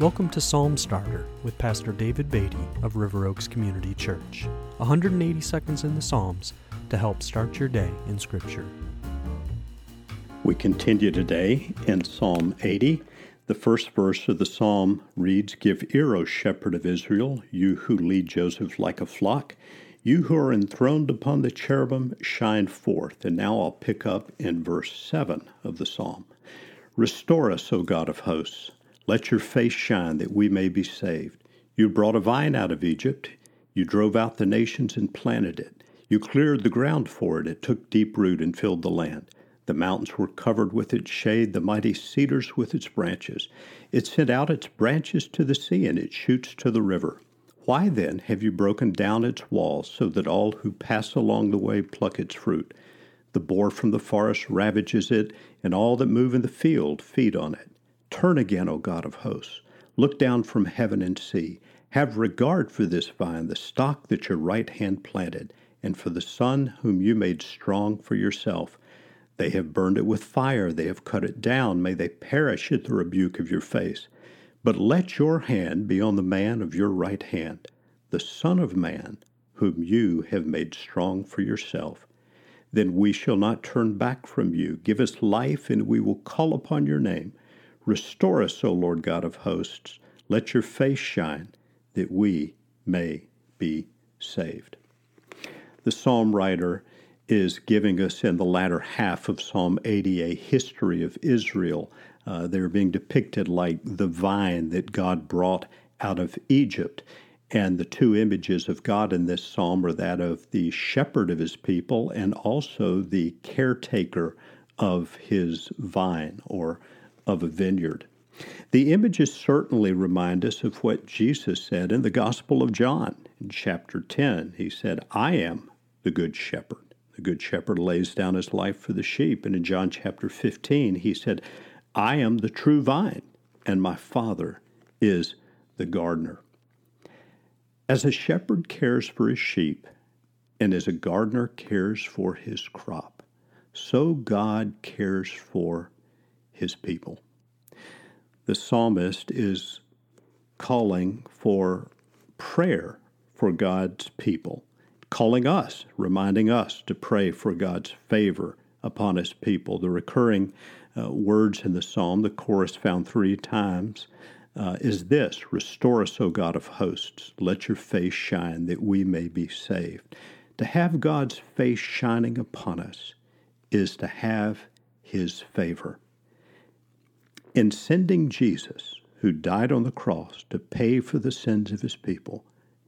Welcome to Psalm Starter with Pastor David Beatty of River Oaks Community Church. 180 seconds in the Psalms to help start your day in Scripture. We continue today in Psalm 80. The first verse of the psalm reads Give ear, O shepherd of Israel, you who lead Joseph like a flock. You who are enthroned upon the cherubim, shine forth. And now I'll pick up in verse 7 of the psalm. Restore us, O God of hosts. Let your face shine that we may be saved. You brought a vine out of Egypt. You drove out the nations and planted it. You cleared the ground for it. It took deep root and filled the land. The mountains were covered with its shade, the mighty cedars with its branches. It sent out its branches to the sea and its shoots to the river. Why then have you broken down its walls so that all who pass along the way pluck its fruit? The boar from the forest ravages it, and all that move in the field feed on it. Turn again, O God of hosts. Look down from heaven and see. Have regard for this vine, the stock that your right hand planted, and for the son whom you made strong for yourself. They have burned it with fire, they have cut it down. May they perish at the rebuke of your face. But let your hand be on the man of your right hand, the Son of Man, whom you have made strong for yourself. Then we shall not turn back from you. Give us life, and we will call upon your name. Restore us, O Lord God of hosts. Let your face shine, that we may be saved. The psalm writer is giving us in the latter half of Psalm 80 a history of Israel. Uh, they're being depicted like the vine that God brought out of Egypt. And the two images of God in this psalm are that of the shepherd of his people and also the caretaker of his vine or of a vineyard. The images certainly remind us of what Jesus said in the Gospel of John in chapter 10. He said, I am the good shepherd. The good shepherd lays down his life for the sheep. And in John chapter 15, he said, I am the true vine, and my Father is the gardener. As a shepherd cares for his sheep, and as a gardener cares for his crop, so God cares for his people. The psalmist is calling for prayer for God's people, calling us, reminding us to pray for God's favor upon his people. The recurring uh, words in the psalm, the chorus found three times, uh, is this Restore us, O God of hosts. Let your face shine that we may be saved. To have God's face shining upon us is to have his favor. In sending Jesus, who died on the cross to pay for the sins of his people,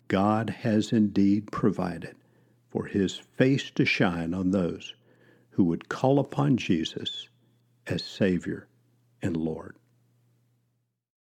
God has indeed provided for his face to shine on those who would call upon Jesus as Savior and Lord.